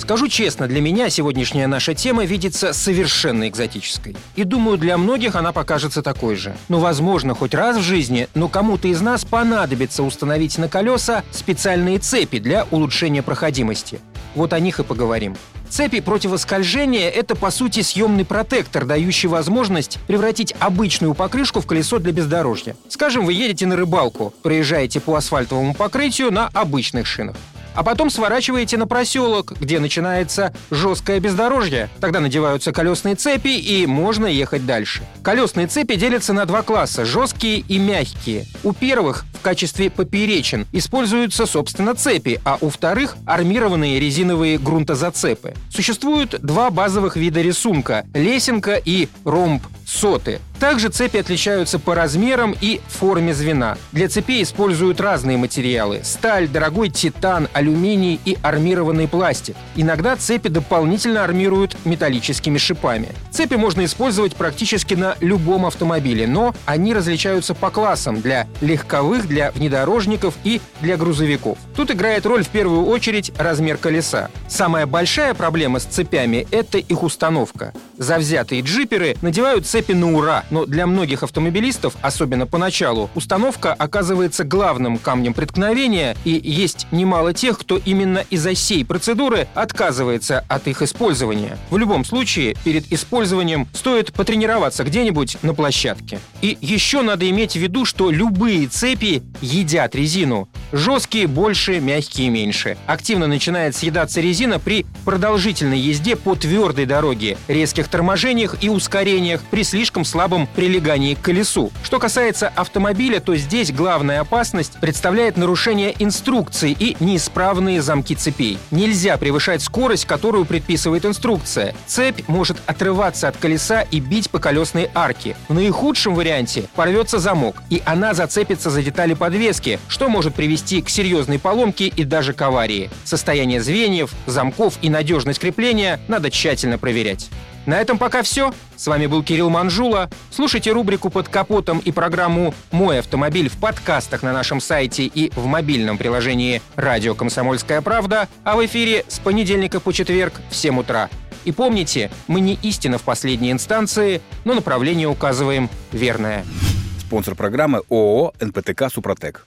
Скажу честно, для меня сегодняшняя наша тема видится совершенно экзотической. И думаю, для многих она покажется такой же. Ну, возможно, хоть раз в жизни, но кому-то из нас понадобится установить на колеса специальные цепи для улучшения проходимости. Вот о них и поговорим. Цепи противоскольжения – это, по сути, съемный протектор, дающий возможность превратить обычную покрышку в колесо для бездорожья. Скажем, вы едете на рыбалку, проезжаете по асфальтовому покрытию на обычных шинах. А потом сворачиваете на проселок, где начинается жесткое бездорожье. Тогда надеваются колесные цепи и можно ехать дальше. Колесные цепи делятся на два класса – жесткие и мягкие. У первых в качестве поперечин используются, собственно, цепи, а у вторых – армированные резиновые грунтозацепы. Существуют два базовых вида рисунка – лесенка и ромб соты. Также цепи отличаются по размерам и форме звена. Для цепей используют разные материалы – сталь, дорогой титан, алюминий и армированный пластик. Иногда цепи дополнительно армируют металлическими шипами. Цепи можно использовать практически на любом автомобиле, но они различаются по классам для легковых, для внедорожников и для грузовиков. Тут играет роль в первую очередь размер колеса. Самая большая проблема с цепями – это их установка. Завзятые джиперы надевают цепи на ура, но для многих автомобилистов, особенно поначалу, установка оказывается главным камнем преткновения, и есть немало тех, кто именно из-за сей процедуры отказывается от их использования. В любом случае, перед использованием стоит потренироваться где-нибудь на площадке. И еще надо иметь в виду, что любые цепи едят резину. Жесткие больше, мягкие меньше. Активно начинает съедаться резина при продолжительной езде по твердой дороге, резких торможениях и ускорениях при слишком слабом прилегании к колесу. Что касается автомобиля, то здесь главная опасность представляет нарушение инструкции и неисправные замки цепей. Нельзя превышать скорость, которую предписывает инструкция. Цепь может отрываться от колеса и бить по колесной арке. В наихудшем варианте порвется замок, и она зацепится за детали подвески, что может привести к серьезной поломке и даже к аварии. Состояние звеньев, замков и надежность крепления надо тщательно проверять. На этом пока все. С вами был Кирилл Манжула. Слушайте рубрику «Под капотом» и программу «Мой автомобиль» в подкастах на нашем сайте и в мобильном приложении «Радио Комсомольская правда», а в эфире с понедельника по четверг в 7 утра. И помните, мы не истина в последней инстанции, но направление указываем верное. Спонсор программы ООО «НПТК Супротек».